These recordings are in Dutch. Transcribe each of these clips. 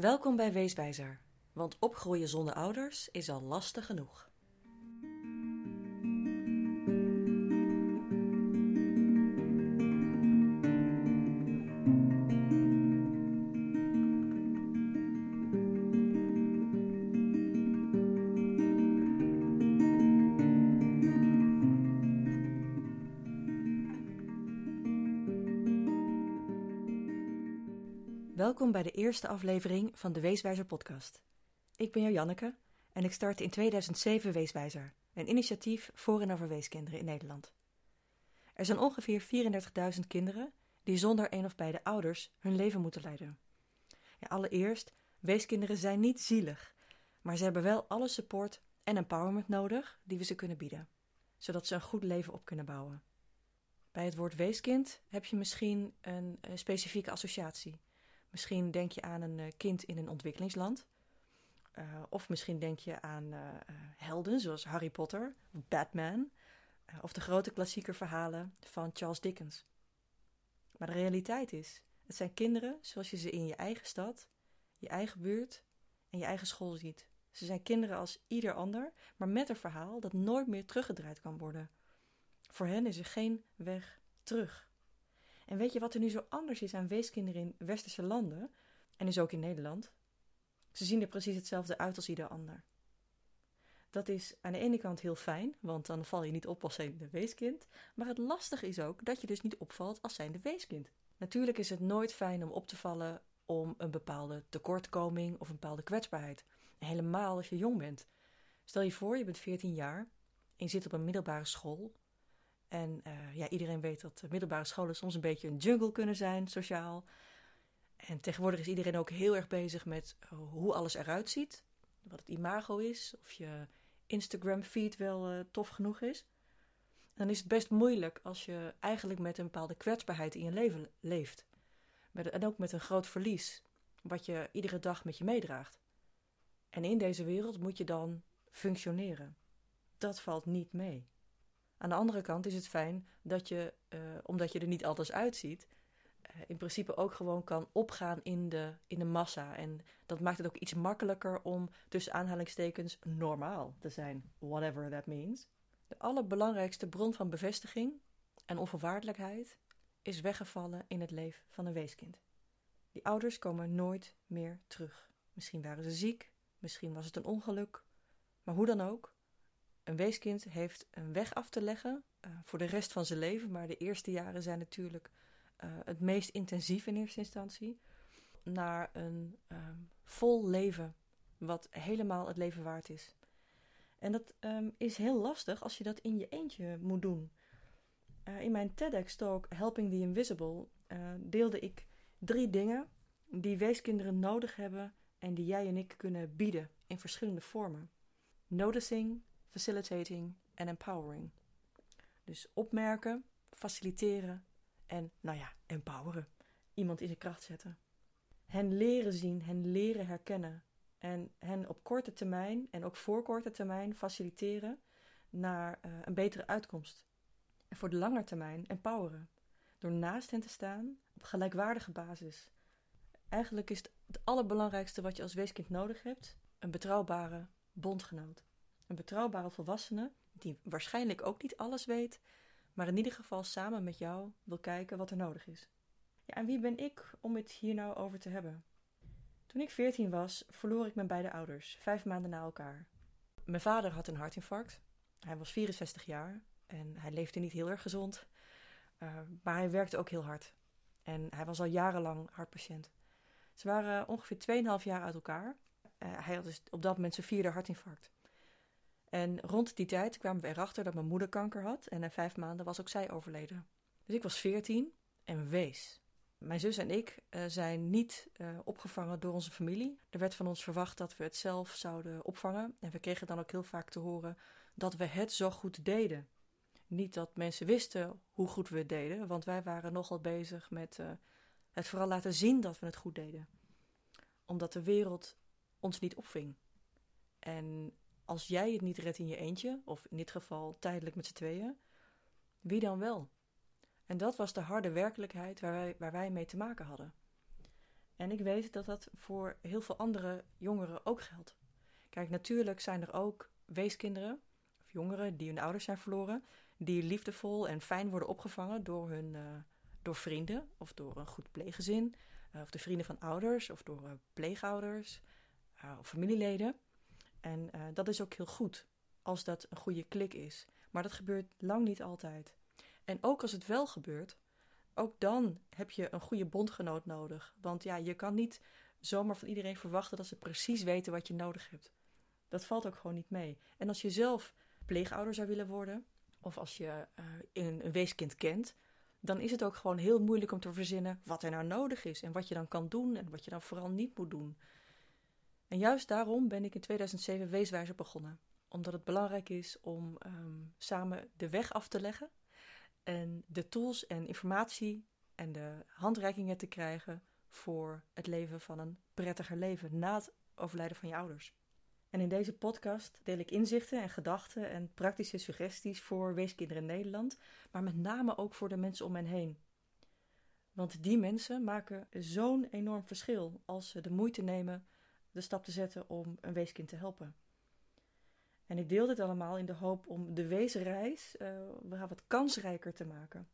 Welkom bij Weeswijzer, want opgroeien zonder ouders is al lastig genoeg. Bij de eerste aflevering van de Weeswijzer podcast. Ik ben Janneke en ik startte in 2007 Weeswijzer, een initiatief voor en over weeskinderen in Nederland. Er zijn ongeveer 34.000 kinderen die zonder een of beide ouders hun leven moeten leiden. Ja, allereerst, weeskinderen zijn niet zielig, maar ze hebben wel alle support en empowerment nodig die we ze kunnen bieden, zodat ze een goed leven op kunnen bouwen. Bij het woord weeskind heb je misschien een specifieke associatie. Misschien denk je aan een eh, kind in een ontwikkelingsland. Uh, of misschien denk je aan uh, helden zoals Harry Potter of Batman. of de grote klassieke verhalen van Charles Dickens. Maar de realiteit is, het zijn kinderen zoals je ze in je eigen stad, je eigen buurt en je eigen school ziet. Ze zijn kinderen als ieder ander, maar met een verhaal dat nooit meer teruggedraaid kan worden. Voor hen is er geen weg terug. En weet je wat er nu zo anders is aan weeskinderen in westerse landen, en dus ook in Nederland? Ze zien er precies hetzelfde uit als ieder ander. Dat is aan de ene kant heel fijn, want dan val je niet op als zijnde weeskind. Maar het lastige is ook dat je dus niet opvalt als zijnde weeskind. Natuurlijk is het nooit fijn om op te vallen om een bepaalde tekortkoming of een bepaalde kwetsbaarheid. helemaal als je jong bent. Stel je voor, je bent 14 jaar en je zit op een middelbare school en uh, ja, iedereen weet dat middelbare scholen soms een beetje een jungle kunnen zijn, sociaal. En tegenwoordig is iedereen ook heel erg bezig met uh, hoe alles eruit ziet. Wat het imago is, of je Instagram-feed wel uh, tof genoeg is. Dan is het best moeilijk als je eigenlijk met een bepaalde kwetsbaarheid in je leven leeft. Met, en ook met een groot verlies, wat je iedere dag met je meedraagt. En in deze wereld moet je dan functioneren. Dat valt niet mee. Aan de andere kant is het fijn dat je, uh, omdat je er niet altijd uitziet, uh, in principe ook gewoon kan opgaan in de, in de massa. En dat maakt het ook iets makkelijker om tussen aanhalingstekens normaal te zijn, whatever that means. De allerbelangrijkste bron van bevestiging en onvoorwaardelijkheid is weggevallen in het leven van een weeskind. Die ouders komen nooit meer terug. Misschien waren ze ziek, misschien was het een ongeluk, maar hoe dan ook, een weeskind heeft een weg af te leggen uh, voor de rest van zijn leven, maar de eerste jaren zijn natuurlijk uh, het meest intensief in eerste instantie, naar een um, vol leven, wat helemaal het leven waard is. En dat um, is heel lastig als je dat in je eentje moet doen. Uh, in mijn TEDx-talk Helping the Invisible deelde ik drie dingen die weeskinderen nodig hebben en die jij en ik kunnen bieden in verschillende vormen. Noticing, facilitating en empowering. Dus opmerken, faciliteren en, nou ja, empoweren. Iemand in zijn kracht zetten. Hen leren zien, hen leren herkennen. En hen op korte termijn en ook voor korte termijn faciliteren naar uh, een betere uitkomst. En voor de lange termijn empoweren. Door naast hen te staan op gelijkwaardige basis. Eigenlijk is het, het allerbelangrijkste wat je als weeskind nodig hebt: een betrouwbare bondgenoot. Een betrouwbare volwassene die waarschijnlijk ook niet alles weet, maar in ieder geval samen met jou wil kijken wat er nodig is. Ja, en wie ben ik om het hier nou over te hebben? Toen ik veertien was, verloor ik mijn beide ouders, vijf maanden na elkaar. Mijn vader had een hartinfarct. Hij was 64 jaar en hij leefde niet heel erg gezond, uh, maar hij werkte ook heel hard. En hij was al jarenlang hartpatiënt. Ze waren ongeveer 2,5 jaar uit elkaar. Uh, hij had dus op dat moment zijn vierde hartinfarct. En rond die tijd kwamen we erachter dat mijn moeder kanker had en na vijf maanden was ook zij overleden. Dus ik was veertien en wees. Mijn zus en ik uh, zijn niet uh, opgevangen door onze familie. Er werd van ons verwacht dat we het zelf zouden opvangen. En we kregen dan ook heel vaak te horen dat we het zo goed deden. Niet dat mensen wisten hoe goed we het deden, want wij waren nogal bezig met uh, het vooral laten zien dat we het goed deden. Omdat de wereld ons niet opving. En als jij het niet redt in je eentje, of in dit geval tijdelijk met z'n tweeën, wie dan wel? En dat was de harde werkelijkheid waar wij, waar wij mee te maken hadden. En ik weet dat dat voor heel veel andere jongeren ook geldt. Kijk, natuurlijk zijn er ook weeskinderen of jongeren die hun ouders zijn verloren, die liefdevol en fijn worden opgevangen door hun uh, door vrienden of door een goed pleeggezin, uh, of de vrienden van ouders of door uh, pleegouders of familieleden. En dat is ook heel goed als dat een goede klik is. Maar dat gebeurt lang niet altijd. En ook als het wel gebeurt, ook dan heb je een goede bondgenoot nodig. Want ja, je kan niet zomaar van iedereen verwachten dat ze precies weten wat je nodig hebt. Dat valt ook gewoon niet mee. En als je zelf pleegouder zou willen worden, of als je een, een weeskind kent, dan is het ook gewoon heel moeilijk om te verzinnen wat er nou nodig is en wat je dan kan doen en wat je dan vooral niet moet doen. En juist daarom ben ik in 2007 Weeswijzer begonnen. Omdat het belangrijk is om um, samen de weg af te leggen en de tools en informatie en de handreikingen te krijgen voor het leven van een prettiger leven na het overlijden van je ouders. En in deze podcast deel ik inzichten en gedachten en praktische suggesties voor weeskinderen in Nederland, maar met name ook voor de mensen om hen heen. Want die mensen maken zo'n enorm verschil als ze de moeite nemen de stap te zetten om een weeskind te helpen. En ik deel dit allemaal in de hoop om de weesreis uh, wat kansrijker te maken.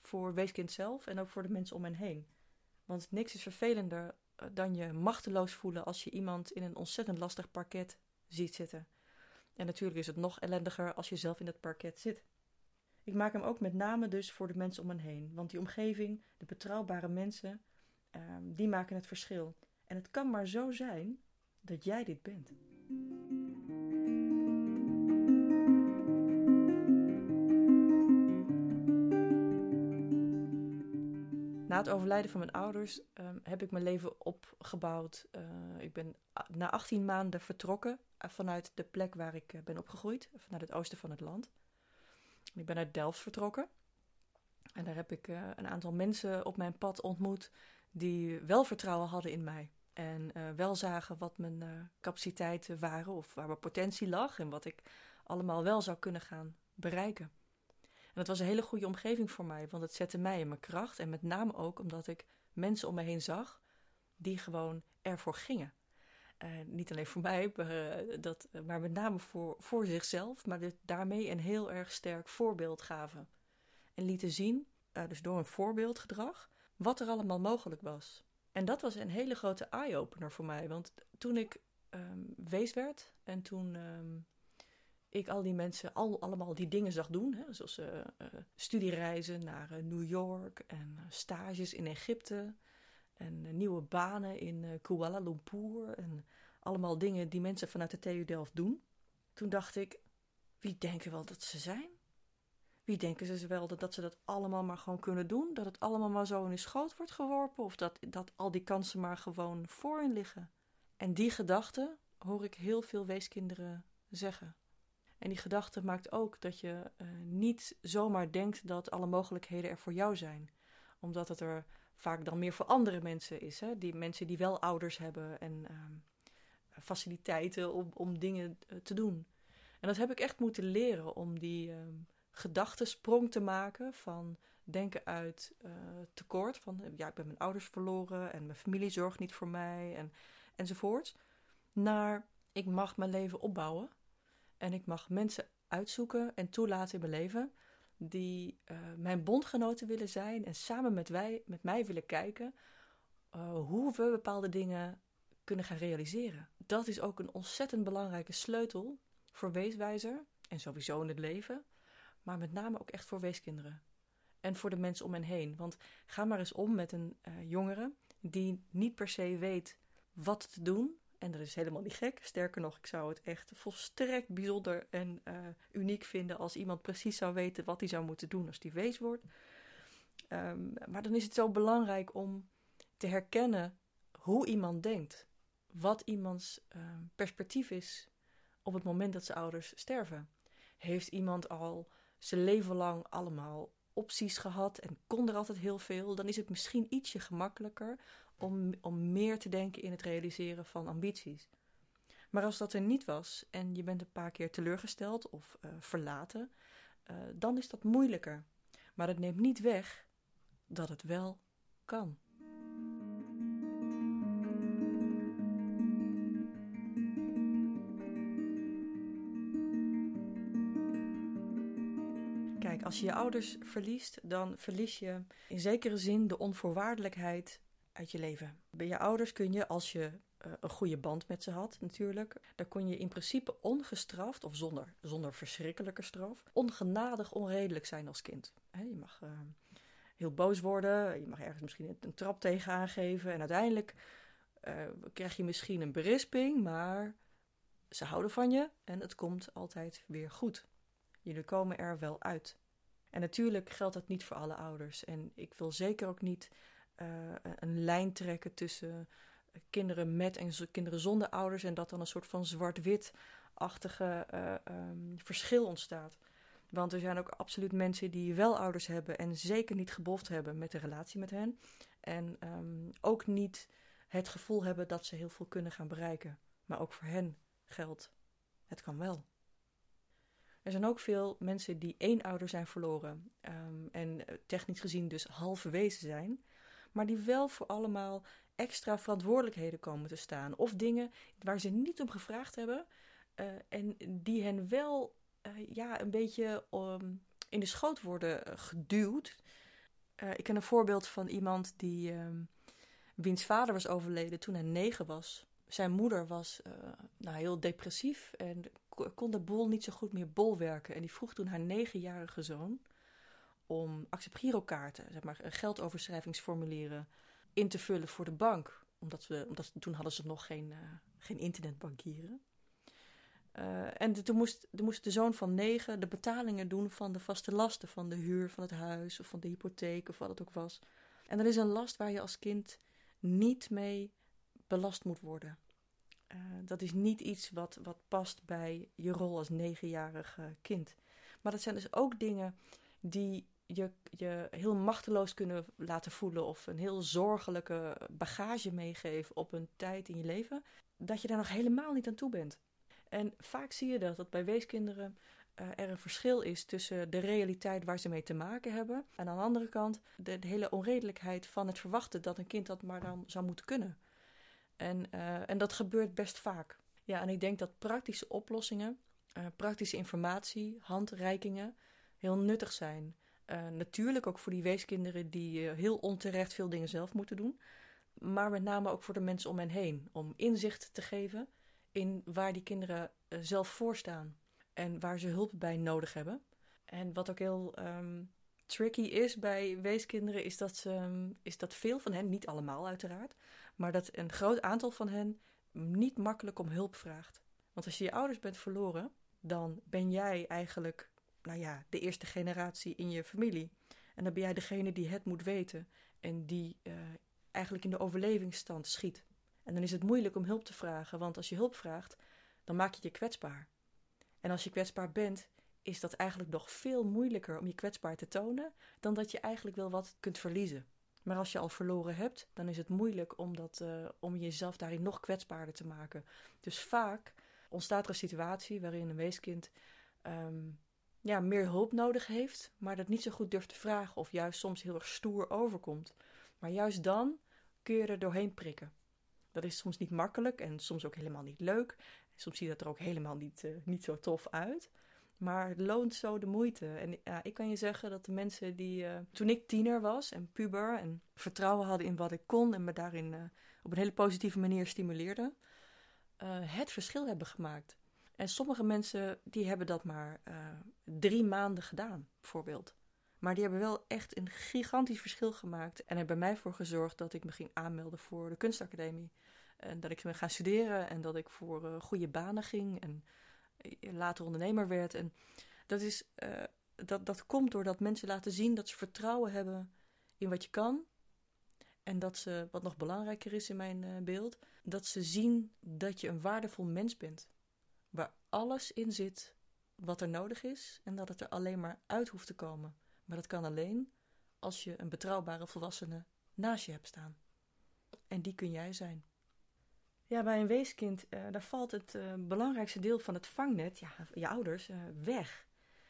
Voor weeskind zelf en ook voor de mensen om hen heen. Want niks is vervelender eh, dan je machteloos voelen als je iemand in een ontzettend lastig parket ziet zitten. En natuurlijk is het nog ellendiger als je zelf in dat parket zit. Ik maak hem ook met name dus voor de mensen om hen heen. Want die omgeving, de betrouwbare mensen, uh, die maken het verschil. En het kan maar zo zijn dat jij dit bent. Na het overlijden van mijn ouders um, heb ik mijn leven opgebouwd. Uh, ik ben na 18 maanden vertrokken uh, vanuit de plek waar ik uh, ben opgegroeid, vanuit het oosten van het land. Ik ben uit Delft vertrokken. En daar heb ik een aantal mensen op mijn pad ontmoet die wel vertrouwen hadden in mij. En wel zagen wat mijn capaciteiten waren of waar mijn potentie lag en wat ik allemaal wel zou kunnen gaan bereiken. En dat was een hele goede omgeving voor mij, want het zette mij in mijn kracht. En met name ook omdat ik mensen om me heen zag die gewoon ervoor gingen. Uh, niet alleen voor mij, maar, uh, dat, maar met name voor, voor zichzelf, maar daarmee een heel erg sterk voorbeeld gaven. En lieten zien, uh, dus door een voorbeeldgedrag, wat er allemaal mogelijk was. En dat was een hele grote eye-opener voor mij, want toen ik um, wees werd en toen um, ik al die mensen al, allemaal die dingen zag doen. Hè, zoals uh, studiereizen naar uh, New York en stages in Egypte. En nieuwe banen in Kuala Lumpur. En allemaal dingen die mensen vanuit de TU Delft doen. Toen dacht ik, wie denken wel dat ze zijn? Wie denken ze wel dat, dat ze dat allemaal maar gewoon kunnen doen? Dat het allemaal maar zo in hun schoot wordt geworpen? Of dat, dat al die kansen maar gewoon voor hen liggen? En die gedachte hoor ik heel veel weeskinderen zeggen. En die gedachte maakt ook dat je uh, niet zomaar denkt dat alle mogelijkheden er voor jou zijn. Omdat het er vaak dan meer voor andere mensen is. Hè? Die mensen die wel ouders hebben en uh, faciliteiten om, om dingen uh, te doen. En dat heb ik echt moeten leren om die ehm, gedachtesprong te maken van denken uit eh, tekort. Van ja, ik ben mijn ouders verloren en mijn familie zorgt niet voor mij en, enzovoort. Naar ik mag mijn leven opbouwen en ik mag mensen uitzoeken en toelaten in mijn leven die uh, mijn bondgenoten willen zijn en samen met, wij, met mij willen kijken hoe we bepaalde dingen kunnen gaan realiseren. Dat is ook een ontzettend belangrijke sleutel voor weeswijzer en sowieso in het leven, maar met name ook echt voor weeskinderen. En voor de mensen om hen heen. Want ga maar eens om met een uh, jongere die niet per se weet wat te doen, en dat is helemaal niet gek. Sterker nog, ik zou het echt volstrekt bijzonder en uh, uniek vinden als iemand precies zou weten wat hij zou moeten doen als hij wees wordt. Um, maar dan is het zo belangrijk om te herkennen hoe iemand denkt. Wat iemands uh, perspectief is op het moment dat zijn ouders sterven. Heeft iemand al zijn leven lang allemaal opties gehad en kon er altijd heel veel, dan is het misschien ietsje gemakkelijker om, om meer te denken in het realiseren van ambities. Maar als dat er niet was en je bent een paar keer teleurgesteld of uh, verlaten, uh, dan is dat moeilijker. Maar dat neemt niet weg dat het wel kan. Als je je ouders verliest, dan verlies je in zekere zin de onvoorwaardelijkheid uit je leven. Bij je ouders kun je, als je uh, een goede band met ze had, natuurlijk, dan kon je in principe ongestraft of zonder, zonder verschrikkelijke straf, ongenadig onredelijk zijn als kind. je mag uh, heel boos worden, je mag ergens misschien een, trap tegen aangeven en uiteindelijk uh, krijg je misschien een berisping, maar ze houden van je en het komt altijd weer goed. Jullie komen er wel uit. En natuurlijk geldt dat niet voor alle ouders. En ik wil zeker ook niet uh, een lijn trekken tussen kinderen met en kinderen zonder ouders. En dat dan een soort van zwart-wit-achtige uh, um, verschil ontstaat. Want er zijn ook absoluut mensen die wel ouders hebben en zeker niet geboft hebben met de relatie met hen. En um, ook niet het gevoel hebben dat ze heel veel kunnen gaan bereiken. Maar ook voor hen geldt, het kan wel. Er zijn ook veel mensen die één ouder zijn verloren um, en eh, technisch gezien dus halve wezen zijn, maar die wel voor allemaal extra verantwoordelijkheden komen te staan. Of dingen waar ze niet om gevraagd hebben uh, en die hen wel uh, ja, een beetje um, in de schoot worden geduwd. ik ken een voorbeeld van iemand die, um, wiens vader was overleden toen hij negen was. Zijn moeder was nou, heel depressief en kon de boel niet zo goed meer bolwerken. En die vroeg toen haar negenjarige zoon om acceptgirokaarten, zeg maar geldoverschrijvingsformulieren, in te vullen voor de bank. Omdat, we, omdat toen hadden ze nog geen, uh, geen internetbankieren. Uh, en de, toen, moest, toen moest de zoon van negen de betalingen doen van de vaste lasten. Van de huur van het huis of van de hypotheek of wat het ook was. En dat is een last waar je als kind niet mee belast moet worden. Uh, dat is niet iets wat, wat past bij je rol als negenjarig kind. Maar dat zijn dus ook dingen die je, je heel machteloos kunnen laten voelen of een heel zorgelijke bagage meegeven op een tijd in je leven, dat je daar nog helemaal niet aan toe bent. En vaak zie je dat, dat bij weeskinderen uh, er een verschil is tussen de realiteit waar ze mee te maken hebben en aan de andere kant de hele onredelijkheid van het verwachten dat een kind dat maar dan zou moeten kunnen. En, uh, en dat gebeurt best vaak. Ja, en ik denk dat praktische oplossingen, uh, praktische informatie, handreikingen heel nuttig zijn. Uh, natuurlijk ook voor die weeskinderen die heel onterecht veel dingen zelf moeten doen. Maar met name ook voor de mensen om hen heen. Om inzicht te geven in waar die kinderen zelf voor staan. En waar ze hulp bij nodig hebben. En wat ook heel um, tricky is bij weeskinderen, is dat, ze, um, is dat veel van hen, niet allemaal uiteraard, maar dat een groot aantal van hen niet makkelijk om hulp vraagt. Want als je je ouders bent verloren, dan ben jij eigenlijk nou ja, de eerste generatie in je familie. En dan ben jij degene die het moet weten en die uh, eigenlijk in de overlevingsstand schiet. En dan is het moeilijk om hulp te vragen, want als je hulp vraagt, dan maak je je kwetsbaar. En als je kwetsbaar bent, is dat eigenlijk nog veel moeilijker om je kwetsbaar te tonen dan dat je eigenlijk wel wat kunt verliezen. Maar als je al verloren hebt, dan is het moeilijk om, dat, uh, om jezelf daarin nog kwetsbaarder te maken. Dus vaak ontstaat er een situatie waarin een weeskind um, ja, meer hulp nodig heeft, maar dat niet zo goed durft te vragen of juist soms heel erg stoer overkomt. Maar juist dan kun je er doorheen prikken. Dat is soms niet makkelijk en soms ook helemaal niet leuk. Soms ziet dat er ook helemaal niet, uh, niet zo tof uit. Maar het loont zo de moeite. En ja, ik kan je zeggen dat de mensen die uh, toen ik tiener was en puber en vertrouwen hadden in wat ik kon en me daarin uh, op een hele positieve manier stimuleerden, het verschil hebben gemaakt. En sommige mensen die hebben dat maar drie maanden gedaan, bijvoorbeeld. Maar die hebben wel echt een gigantisch verschil gemaakt. En hebben bij mij voor gezorgd dat ik me ging aanmelden voor de kunstacademie. En dat ik me gaan studeren en dat ik voor goede banen ging. En later ondernemer werd. En dat, is, dat, dat komt doordat mensen laten zien dat ze vertrouwen hebben in wat je kan. En dat ze, wat nog belangrijker is in mijn beeld, dat ze zien dat je een waardevol mens bent waar alles in zit wat er nodig is en dat het er alleen maar uit hoeft te komen. Maar dat kan alleen als je een betrouwbare volwassene naast je hebt staan. En die kun jij zijn. Ja, bij een weeskind, uh, daar valt het uh, belangrijkste deel van het vangnet, ja, je ouders, uh, weg.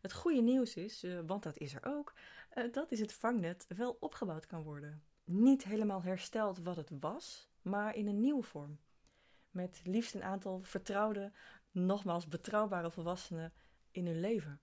Het goede nieuws is, want dat is er ook, dat is het vangnet wel opgebouwd kan worden. Niet helemaal hersteld wat het was, maar in een nieuwe vorm. Met liefst een aantal vertrouwde, nogmaals betrouwbare volwassenen in hun leven.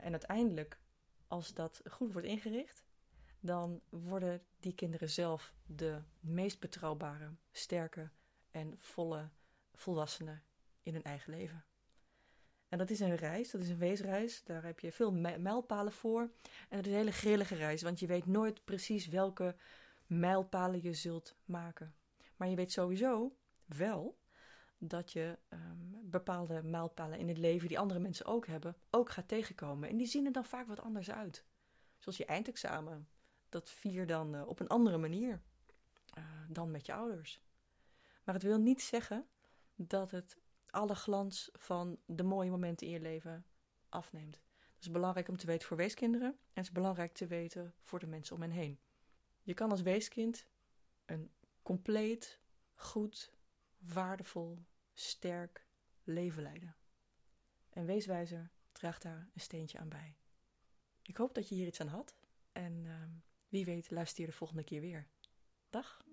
En uiteindelijk als dat goed wordt ingericht, dan worden die kinderen zelf de meest betrouwbare, sterke en volle volwassenen in hun eigen leven. En dat is een reis, dat is een weesreis. Daar heb je veel mijlpalen voor. En dat is een hele grillige reis, want je weet nooit precies welke mijlpalen je zult maken. Maar je weet sowieso wel dat je um, bepaalde mijlpalen in het leven die andere mensen ook hebben, ook gaat tegenkomen. En die zien er dan vaak wat anders uit. Zoals je eindexamen. Dat vier dan uh, op een andere manier uh, dan met je ouders. Maar het wil niet zeggen dat het alle glans van de mooie momenten in je leven afneemt. Dat is belangrijk om te weten voor weeskinderen en het is belangrijk te weten voor de mensen om hen heen. Je kan als weeskind een compleet, goed, waardevol, sterk leven leiden. En Weeswijzer draagt daar een steentje aan bij. Ik hoop dat je hier iets aan had en uh, wie weet luister je de volgende keer weer. Dag!